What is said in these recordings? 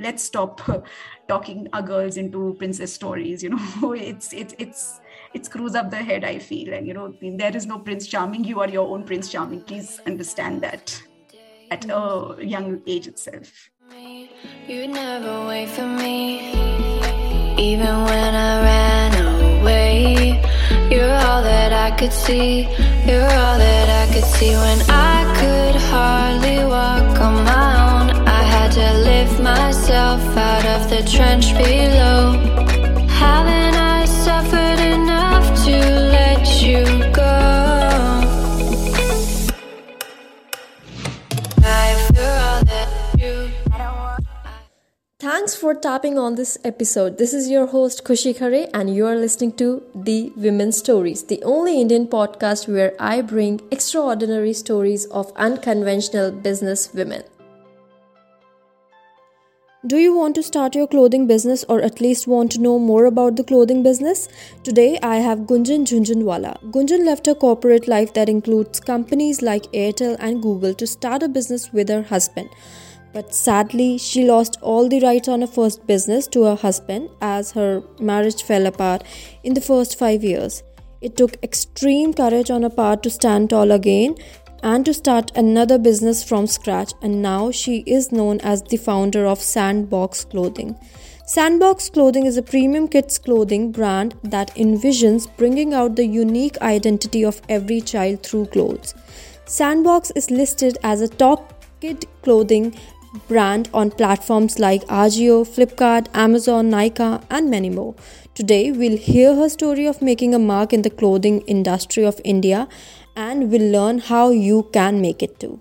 let's stop talking our girls into princess stories you know. It's it's it's it screws up the head i feel and you know there is no prince charming you are your own prince charming. Please understand that at a young age itself. You never wait for me even when i ran away. You're all that i could see you're all that i could see when i could hardly walk on my to lift myself out of the trench below haven't i suffered enough to let you go Thanks for tapping on this episode. This is your host Khushi Khare and you are listening to The Women's Stories, the only Indian podcast where I bring extraordinary stories of unconventional business women. Do you want to start your clothing business or at least want to know more about the clothing business? Today I have Gunjan Jhunjhunwala. Gunjan left her corporate life that includes companies like Airtel and Google to start a business with her husband. But sadly, she lost all the rights on her first business to her husband as her marriage fell apart in the first five years. It took extreme courage on her part to stand tall again and to start another business from scratch, and now she is known as the founder of Sandbox Clothing. Sandbox Clothing is a premium kids clothing brand that envisions bringing out the unique identity of every child through clothes. Sandbox is listed as a top kid clothing brand on platforms like Ajio, Flipkart, Amazon, Nykaa, and many more. Today, we'll hear her story of making a mark in the clothing industry of India and we'll learn how you can make it too.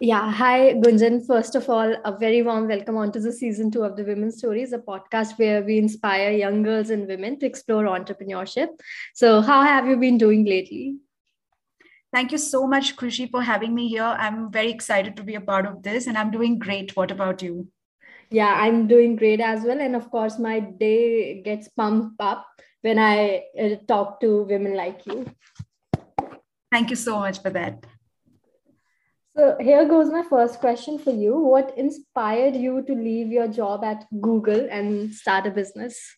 Yeah, hi Gunjan. First of all, a very warm welcome onto the season two of the Women's Stories, a podcast where we inspire young girls and women to explore entrepreneurship. So, how have you been doing lately? Thank you so much, Khushi, for having me here. I'm very excited to be a part of this and I'm doing great. What about you? Yeah, I'm doing great as well. And of course, my day gets pumped up when I uh, talk to women like you. Thank you so much for that. So, here goes my first question for you. What inspired you to leave your job at Google and start a business?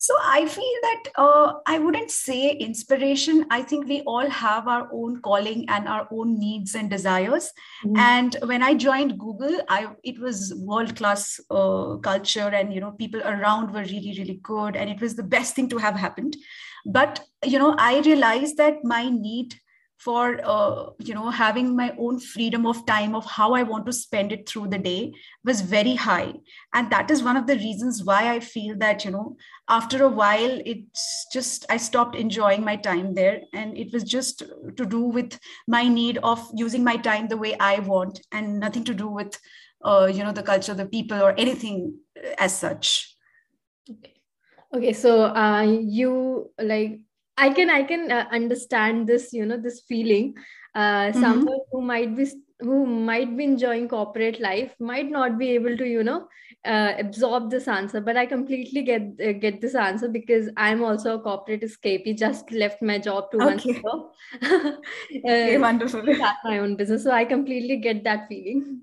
So I feel that uh, I wouldn't say inspiration. I think we all have our own calling and our own needs and desires. Mm-hmm. And when I joined Google, I it was world class uh, culture, and you know people around were really really good, and it was the best thing to have happened. But you know I realized that my need for uh, you know having my own freedom of time of how i want to spend it through the day was very high. And that is one of the reasons why i feel that you know after a while it's just i stopped enjoying my time there. And it was just to do with my need of using my time the way i want and nothing to do with uh, you know the culture the people or anything as such. Okay. Okay so uh, you like i can i can uh, understand this you know this feeling. Uh, mm-hmm. someone who might be who might be enjoying corporate life might not be able to you know uh, absorb this answer but i completely get uh, get this answer because i'm also a corporate escapee just left my job two okay. months ago okay, uh, wonderful start my own business so i completely get that feeling.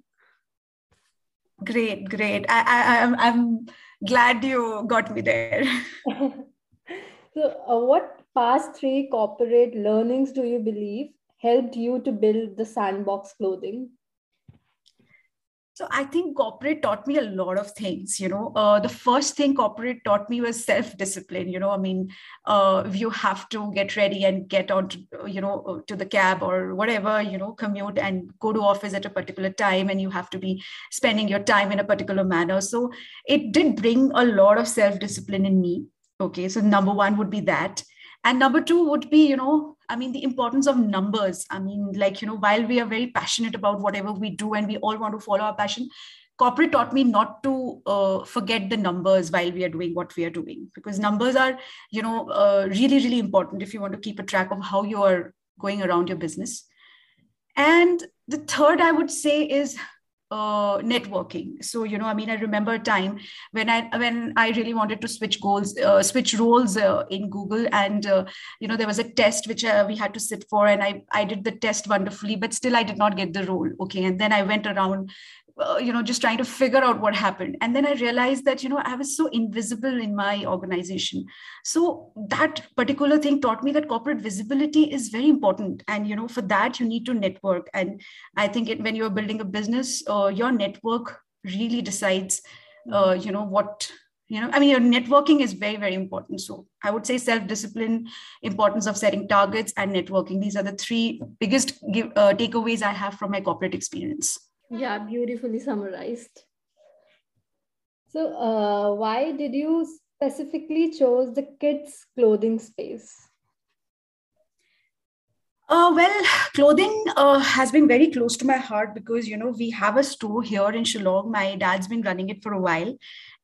Great great. I i i'm, I'm glad you got me there. So uh, what past three corporate learnings do you believe helped you to build the sandbox clothing? So I think corporate taught me a lot of things. You know, uh, the first thing corporate taught me was self-discipline. You know, I mean, uh, you have to get ready and get on, to, you know, to the cab or whatever. You know, commute and go to office at a particular time, and you have to be spending your time in a particular manner. So it did bring a lot of self-discipline in me. Okay, so number one would be that and number two would be you know i mean the importance of numbers. I mean like you know while we are very passionate about whatever we do and we all want to follow our passion corporate taught me not to uh, forget the numbers while we are doing what we are doing. Because numbers are you know uh, really really important if you want to keep a track of how you are going around your business. And the third i would say is uh, networking. So you know, I mean, I remember a time when I when I really wanted to switch goals, uh, switch roles uh, in Google, and uh, you know, there was a test which uh, we had to sit for, and I I did the test wonderfully, but still I did not get the role. Okay, and then I went around uh, you know just trying to figure out what happened. And then i realized that you know i was so invisible in my organization. So that particular thing taught me that corporate visibility is very important. And you know for that you need to network. And i think it, when you're building a business uh, your network really decides uh, you know what you know i mean your networking is very very important. So i would say self discipline importance of setting targets and networking. These are the three biggest give, uh, takeaways i have from my corporate experience yeah, beautifully summarized. So, uh, why did you specifically chose the kids' clothing space? Uh, well, clothing uh, has been very close to my heart because you know we have a store here in Shillong. My dad's been running it for a while,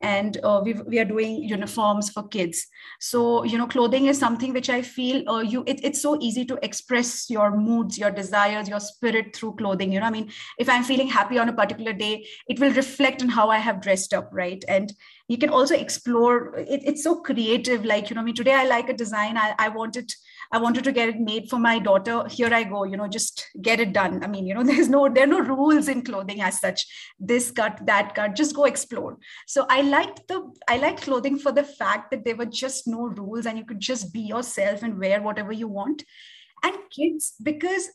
and uh, we we are doing uniforms for kids. So you know, clothing is something which I feel uh, you it, it's so easy to express your moods, your desires, your spirit through clothing. You know, I mean, if I'm feeling happy on a particular day, it will reflect on how I have dressed up, right? And you can also explore. It, it's so creative. Like you know, I mean, today I like a design. I I want it I wanted to get it made for my daughter. Here I go, you know, just get it done. I mean, you know, there's no, there are no rules in clothing as such. This cut, that cut, just go explore. So I liked the, I liked clothing for the fact that there were just no rules and you could just be yourself and wear whatever you want. And kids, because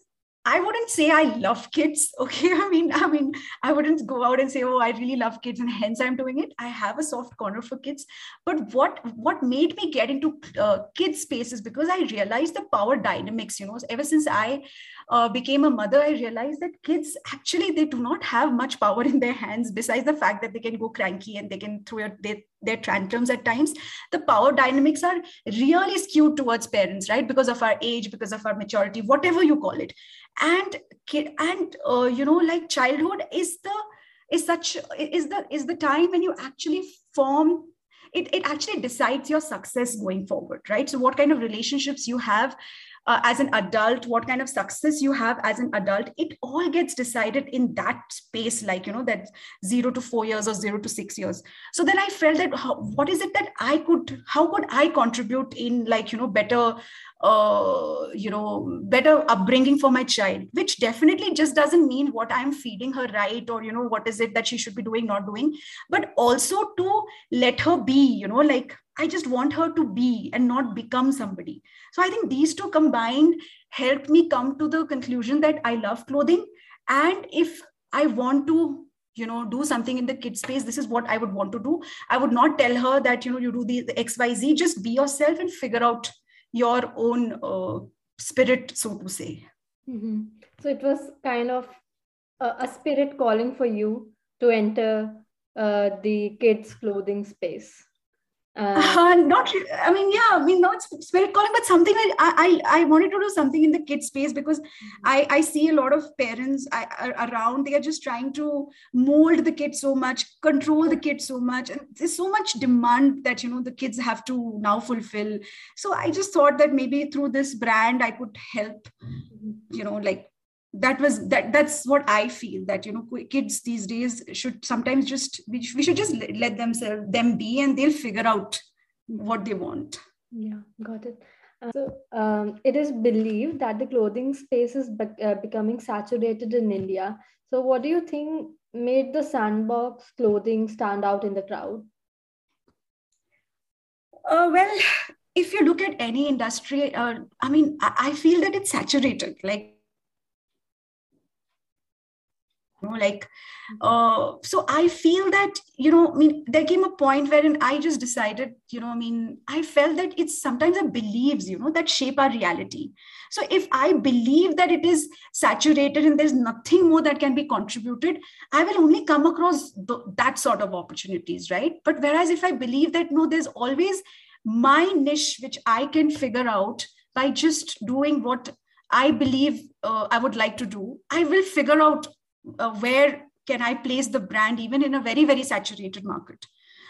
I wouldn't say I love kids. Okay. I mean, I mean, I wouldn't go out and say, oh, I really love kids and hence I'm doing it. I have a soft corner for kids. But what what made me get into uh, kids spaces because I realized the power dynamics, you know, ever since I uh, became a mother, I realized that kids actually they do not have much power in their hands besides the fact that they can go cranky and they can throw their, their tantrums at times. The power dynamics are really skewed towards parents, right? Because of our age, because of our maturity, whatever you call it. And kid and uh, you know, like childhood is the is such is the is the time when you actually form it, it actually decides your success going forward right so what kind of relationships you have uh, as an adult what kind of success you have as an adult it all gets decided in that space like you know that 0 to 4 years or 0 to 6 years. So then i felt that how, what is it that i could how could i contribute in like you know better uh, you know better upbringing for my child which definitely just doesn't mean what i'm feeding her right or you know what is it that she should be doing not doing but also to let her be you know like i just want her to be and not become somebody so i think these two combined helped me come to the conclusion that i love clothing and if i want to you know do something in the kid space this is what i would want to do i would not tell her that you know you do the, the xyz just be yourself and figure out your own uh, spirit, so to say. Mm-hmm. So it was kind of a, a, spirit calling for you to enter uh, the kids' clothing space. Uh, not, I mean, yeah, I mean, not spirit calling, but something I, I, I wanted to do something in the kid space because mm-hmm. I, I see a lot of parents I, around. They are just trying to mold the kids so much, control the kids so much, and there's so much demand that you know the kids have to now fulfill. So I just thought that maybe through this brand I could help, mm-hmm. you know, like that was that that's what i feel that you know kids these days should sometimes just we, should just let themselves them be and they'll figure out what they want. Yeah got it. Uh, so um, it is believed that the clothing space is be- uh, becoming saturated in india. So what do you think made the sandbox clothing stand out in the crowd? Uh, well if you look at any industry uh, i mean I, I feel that it's saturated. Like know like uh, so i feel that you know i mean there came a point wherein i just decided you know i mean i felt that it's sometimes the beliefs you know that shape our reality. So if i believe that it is saturated and there's nothing more that can be contributed i will only come across the, that sort of opportunities right? But whereas if i believe that no there's always my niche which i can figure out by just doing what I believe uh, I would like to do, I will figure out uh, where can I place the brand even in a very, very saturated market?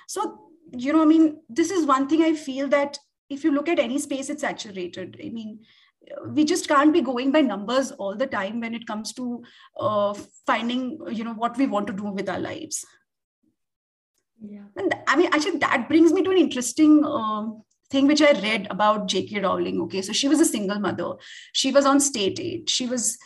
So, you know, I mean, this is one thing I feel that if you look at any space, it's saturated. I mean, we just can't be going by numbers all the time when it comes to uh, finding you know what we want to do with our lives. Yeah. And i mean actually that brings me to an interesting um, thing which i read about jk rowling okay? So she was a single mother. She was on state aid. She was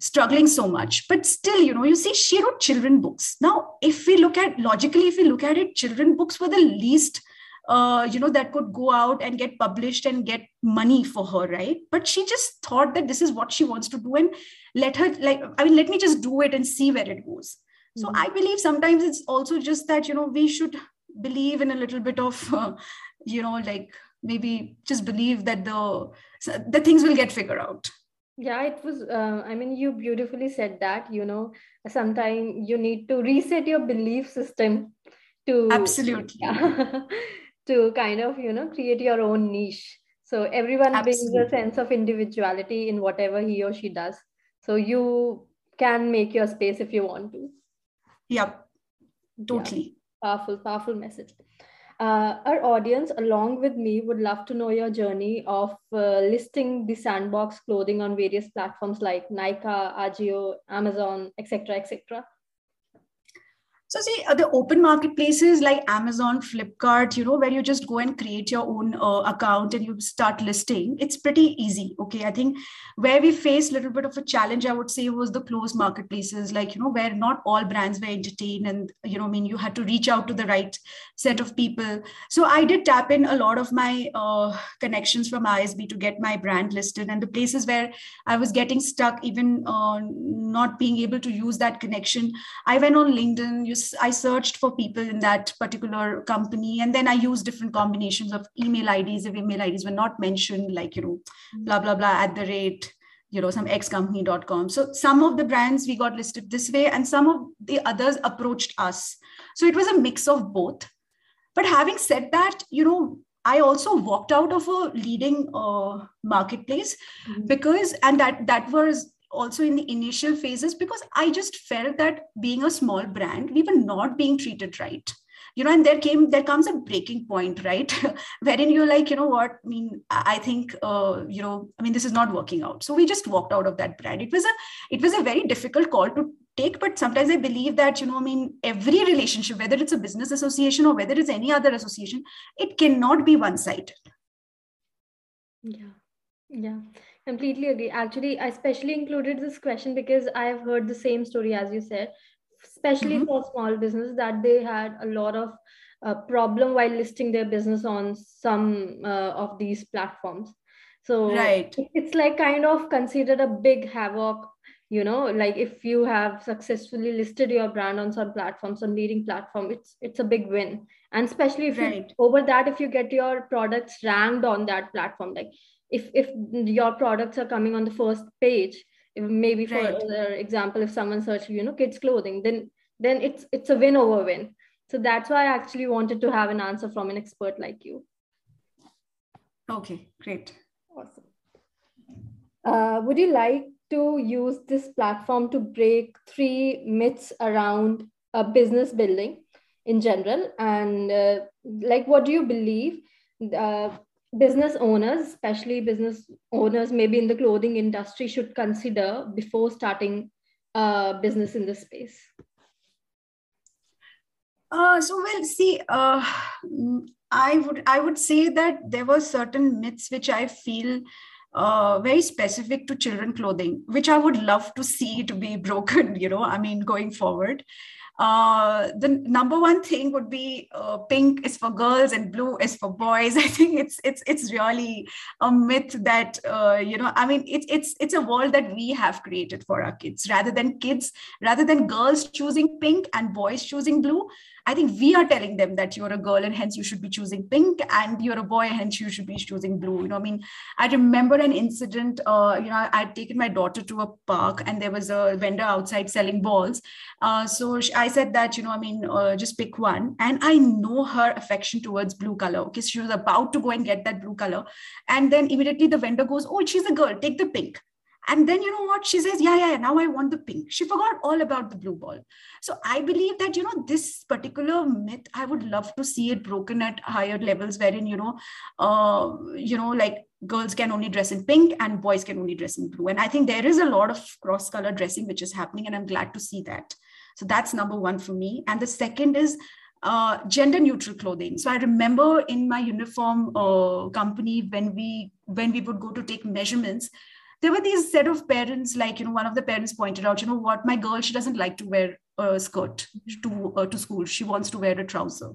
struggling so much but still you know you see she wrote children books. Now if we look at logically if we look at it children books were the least uh, you know that could go out and get published and get money for her right? But she just thought that this is what she wants to do and let her like i mean let me just do it and see where it goes. So mm-hmm. i believe sometimes it's also just that you know we should believe in a little bit of uh, you know like maybe just believe that the the things will get figured out yeah it was uh, i mean you beautifully said that you know sometimes you need to reset your belief system to absolutely. yeah, to kind of you know create your own niche. So everyone absolutely. brings a sense of individuality in whatever he or she does. So you can make your space if you want to. Yep. Totally. Yeah. powerful powerful message uh, our audience, along with me, would love to know your journey of uh, listing the sandbox clothing on various platforms like Nykaa, Ajio, Amazon, etc., etc. So see, uh, the open marketplaces like Amazon, Flipkart, you know, where you just go and create your own uh, account and you start listing, it's pretty easy. Okay, I think where we faced a little bit of a challenge, I would say, was the closed marketplaces, like you know, where not all brands were entertained, and you know, I mean, you had to reach out to the right set of people. So I did tap in a lot of my uh, connections from ISB to get my brand listed, and the places where I was getting stuck, even uh, not being able to use that connection, I went on LinkedIn. You I searched for people in that particular company, and then I used different combinations of email IDs if email IDs were not mentioned, like you know, mm-hmm. blah blah blah at the rate you know some xcompany.com so some of the brands we got listed this way and some of the others approached us so it was a mix of both but having said that you know i also walked out of a leading uh, marketplace mm-hmm. because and that that was also in the initial phases because I just felt that being a small brand, we were not being treated right. You know, and there came there comes a breaking point, right? Wherein you're like, you know what? I mean, I think uh, you know, I mean, this is not working out. So we just walked out of that brand. It was a it was a very difficult call to take, but sometimes I believe that, you know, I mean, every relationship, whether it's a business association or whether it's any other association, it cannot be one-sided. Yeah. Yeah completely agree actually i especially included this question because i've heard the same story as you said especially mm-hmm. for small business that they had a lot of uh, problem while listing their business on some uh, of these platforms so right it's like kind of considered a big havoc you know like if you have successfully listed your brand on some platforms on leading platform it's it's a big win and especially if right. you over that if you get your products ranked on that platform like if if your products are coming on the first page maybe for right. example if someone searches you know kids clothing then then it's it's a win over win. So that's why i actually wanted to have an answer from an expert like you. Okay great. Awesome. Uh, would you like to use this platform to break three myths around uh, business building in general? And uh, like what do you believe uh, business owners, especially business owners, maybe in the clothing industry, should consider before starting a business in this space? Uh, so well, see, uh, I would I would say that there were certain myths which I feel uh, very specific to children clothing, which I would love to see to be broken. You know, I mean, going forward. Uh, the number one thing would be uh, pink is for girls and blue is for boys. I think it's it's it's really a myth that uh, you know. I mean, it's it's it's a world that we have created for our kids, rather than kids, rather than girls choosing pink and boys choosing blue. I think we are telling them that you're a girl and hence you should be choosing pink, and you're a boy and hence you should be choosing blue. You know, I mean, I remember an incident. Uh, you know, I had taken my daughter to a park and there was a vendor outside selling balls. Uh, so I said that, you know, I mean, uh, just pick one. And I know her affection towards blue color. Okay, she was about to go and get that blue color. And then immediately the vendor goes, Oh, she's a girl, take the pink. And then you know what? She says yeah yeah now i want the pink. She forgot all about the blue ball. So i believe that you know this particular myth i would love to see it broken at higher levels wherein you know uh, you know like girls can only dress in pink and boys can only dress in blue. And i think there is a lot of cross color dressing which is happening and i'm glad to see that so that's number one for me. And the second is uh, gender neutral clothing. So i remember in my uniform uh, company when we when we would go to take measurements there were these set of parents like you know one of the parents pointed out you know what? My girl she doesn't like to wear a skirt to uh, to school. She wants to wear a trouser.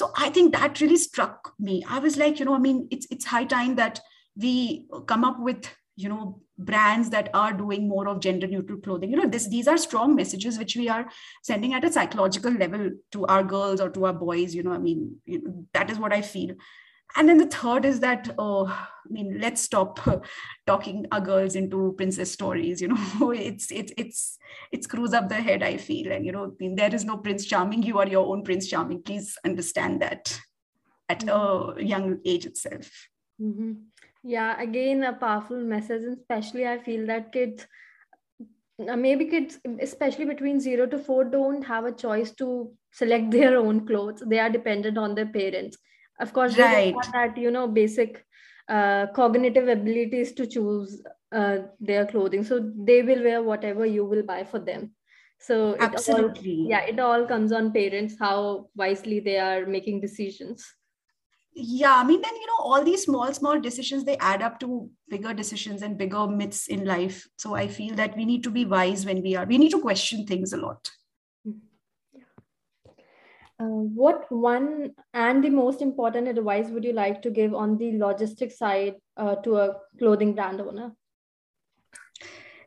So i think that really struck me. I was like you know i mean it's it's high time that we come up with you know brands that are doing more of gender neutral clothing. You know this these are strong messages which we are sending at a psychological level to our girls or to our boys you know i mean you know, that is what i feel. And then the third is that oh i mean let's stop talking our girls into princess stories you know. It's it's it's it screws up the head i feel. And you know I mean, there is no prince charming you are your own prince charming. Please understand that at a young age itself. Mm-hmm. Yeah again a powerful message and especially i feel that kids uh, maybe kids especially between 0 to 4 don't have a choice to select their own clothes. They are dependent on their parents. Of course they right. have that you know basic uh, cognitive abilities to choose uh, their clothing. So they will wear whatever you will buy for them. So absolutely it all, yeah it all comes on parents how wisely they are making decisions yeah i mean then you know all these small small decisions they add up to bigger decisions and bigger myths in life so i feel that we need to be wise when we are we need to question things a lot uh, what one and the most important advice would you like to give on the logistic side uh, to a clothing brand owner?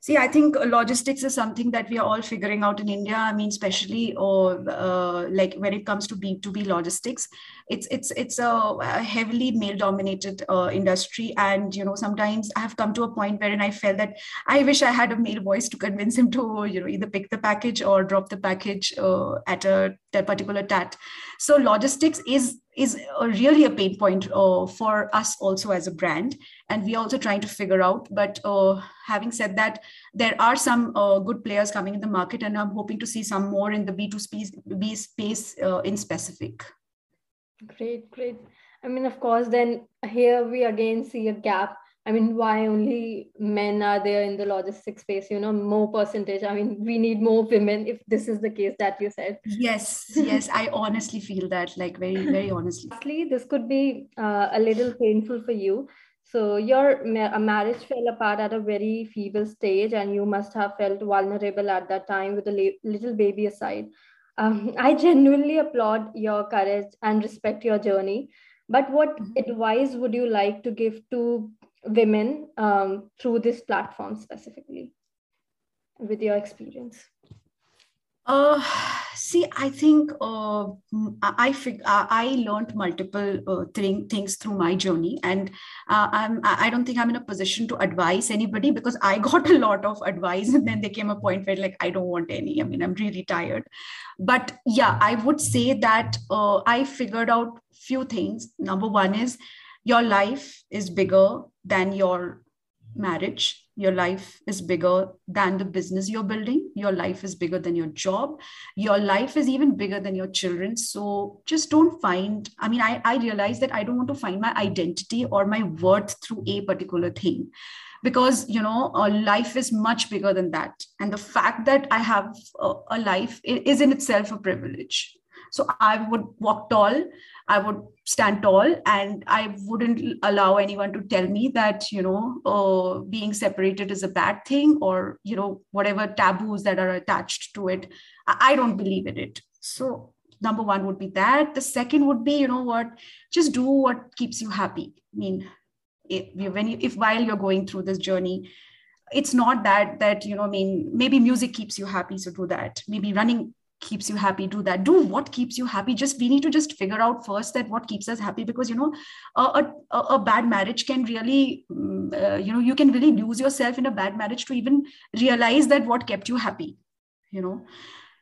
See, I think logistics is something that we are all figuring out in India. I mean, especially or uh, like when it comes to B two B logistics, it's it's it's a, heavily male dominated uh, industry, and you know sometimes I have come to a point wherein I felt that I wish I had a male voice to convince him to you know either pick the package or drop the package uh, at a, a particular tat. So logistics is is a really a pain point uh, for us also as a brand. And we're also trying to figure out but uh, having said that there are some uh, good players coming in the market and i'm hoping to see some more in the b2b space uh, in specific. Great great. I mean of course then here we again see a gap I mean, why only men are there in the logistics space? You know, more percentage. I mean, we need more women if this is the case that you said. Yes, yes, I honestly feel that, like, very, very honestly. Lastly, this could be uh, a little painful for you. So, your ma- marriage fell apart at a very feeble stage, and you must have felt vulnerable at that time with a la- little baby aside. Um, I genuinely applaud your courage and respect your journey. But what mm-hmm. advice would you like to give to women um, through this platform specifically with your experience uh, see, I think uh, I fig- I learned multiple uh, thing- things through my journey, and uh, I'm I don't think I'm in a position to advise anybody because I got a lot of advice, and then there came a point where like I don't want any. I mean, I'm really tired. But yeah, I would say that uh, I figured out few things. Number one is your life is bigger than your marriage. Your life is bigger than the business you're building. Your life is bigger than your job. Your life is even bigger than your children. So just don't find i mean i, I realize that i don't want to find my identity or my worth through a particular thing because you know a life is much bigger than that. And the fact that i have a, a life is in itself a privilege. So i would walk tall I would stand tall and I wouldn't allow anyone to tell me that, you know, uh, being separated is a bad thing or, you know, whatever taboos that are attached to it. I, don't believe in it. So, number one would be that. The second would be, you know what, just do what keeps you happy. I mean, if, when you, if while you're going through this journey, it's not that that you know i mean maybe music keeps you happy so do that maybe running keeps you happy do that do what keeps you happy just we need to just figure out first that what keeps us happy because you know a, a, a bad marriage can really mm, uh, you know you can really lose yourself in a bad marriage to even realize that what kept you happy you know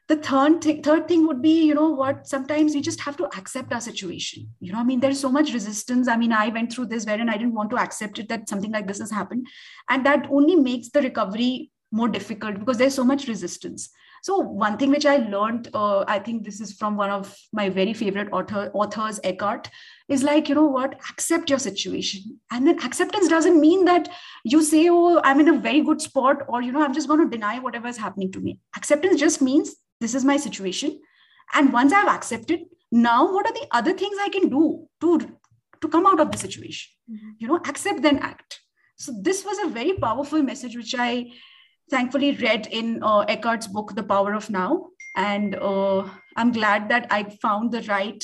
the third thing, third thing would be, you know what, sometimes we just have to accept our situation. You know, I mean, there's so much resistance. I mean, I went through this wherein I didn't want to accept it that something like this has happened. And that only makes the recovery more difficult because there's so much resistance. So one thing which I learned, uh, I think this is from one of my very favorite author, authors, Eckhart, is like, you know what, accept your situation. And then acceptance doesn't mean that you say, oh, I'm in a very good spot, or, you know, I'm just going to deny whatever is happening to me. Acceptance just means this is my situation. And once I've accepted, now what are the other things I can do to, to come out of the situation? Mm-hmm. You know, accept then act. So this was a very powerful message, which I thankfully read in uh, Eckhart's book, The Power of Now. And uh, I'm glad that I found the right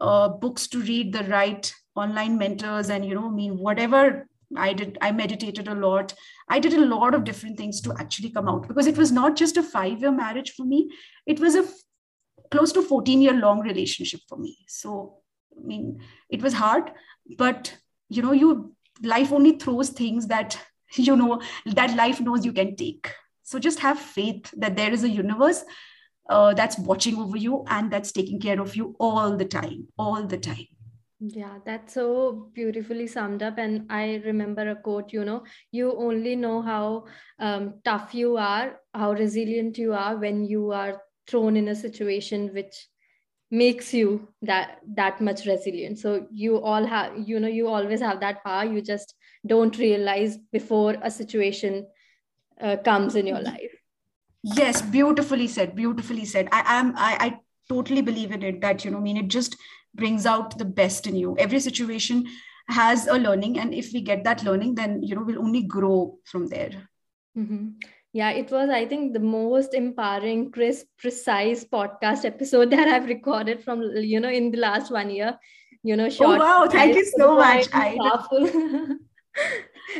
uh, books to read, the right online mentors, and, you know, I mean, whatever I did, I meditated a lot. I did a lot of different things to actually come out because it was not just a five year marriage for me, it was a f- close to 14 year long relationship for me. So, I mean, it was hard, but, you know, you life only throws things that you know that life knows you can take. So just have faith that there is a universe uh, that's watching over you and that's taking care of you all the time all the time. Yeah that's so beautifully summed up. And i remember a quote you know you only know how um, tough you are how resilient you are when you are thrown in a situation which makes you that that much resilient. So you all have you know you always have that power. You just don't realize before a situation uh, comes in your life. Yes beautifully said beautifully said. I am I, I totally believe in it that you know I mean it just brings out the best in you. Every situation has a learning and if we get that learning then you know we'll only grow from there. Mm-hmm. Yeah it was i think the most empowering crisp precise podcast episode that i've recorded from you know in the last one year. You know oh, short oh wow. Thank you so much. I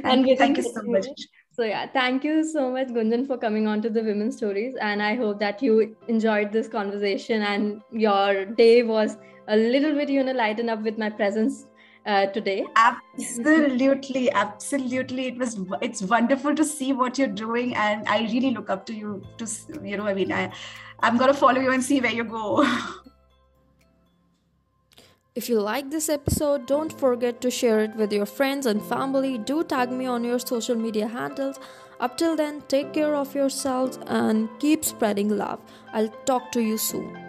and thank you so much. So yeah, thank you so much, Gunjan, for coming on to the Women's Stories. And I hope that you enjoyed this conversation and your day was a little bit, you know, lighten up with my presence uh, today. Absolutely, absolutely. It was it's wonderful to see what you're doing, and I really look up to you. To you know, I mean, I I'm gonna follow you and see where you go. If you like this episode, don't forget to share it with your friends and family. Do tag me on your social media handles. Up till then, take care of yourselves and keep spreading love. I'll talk to you soon.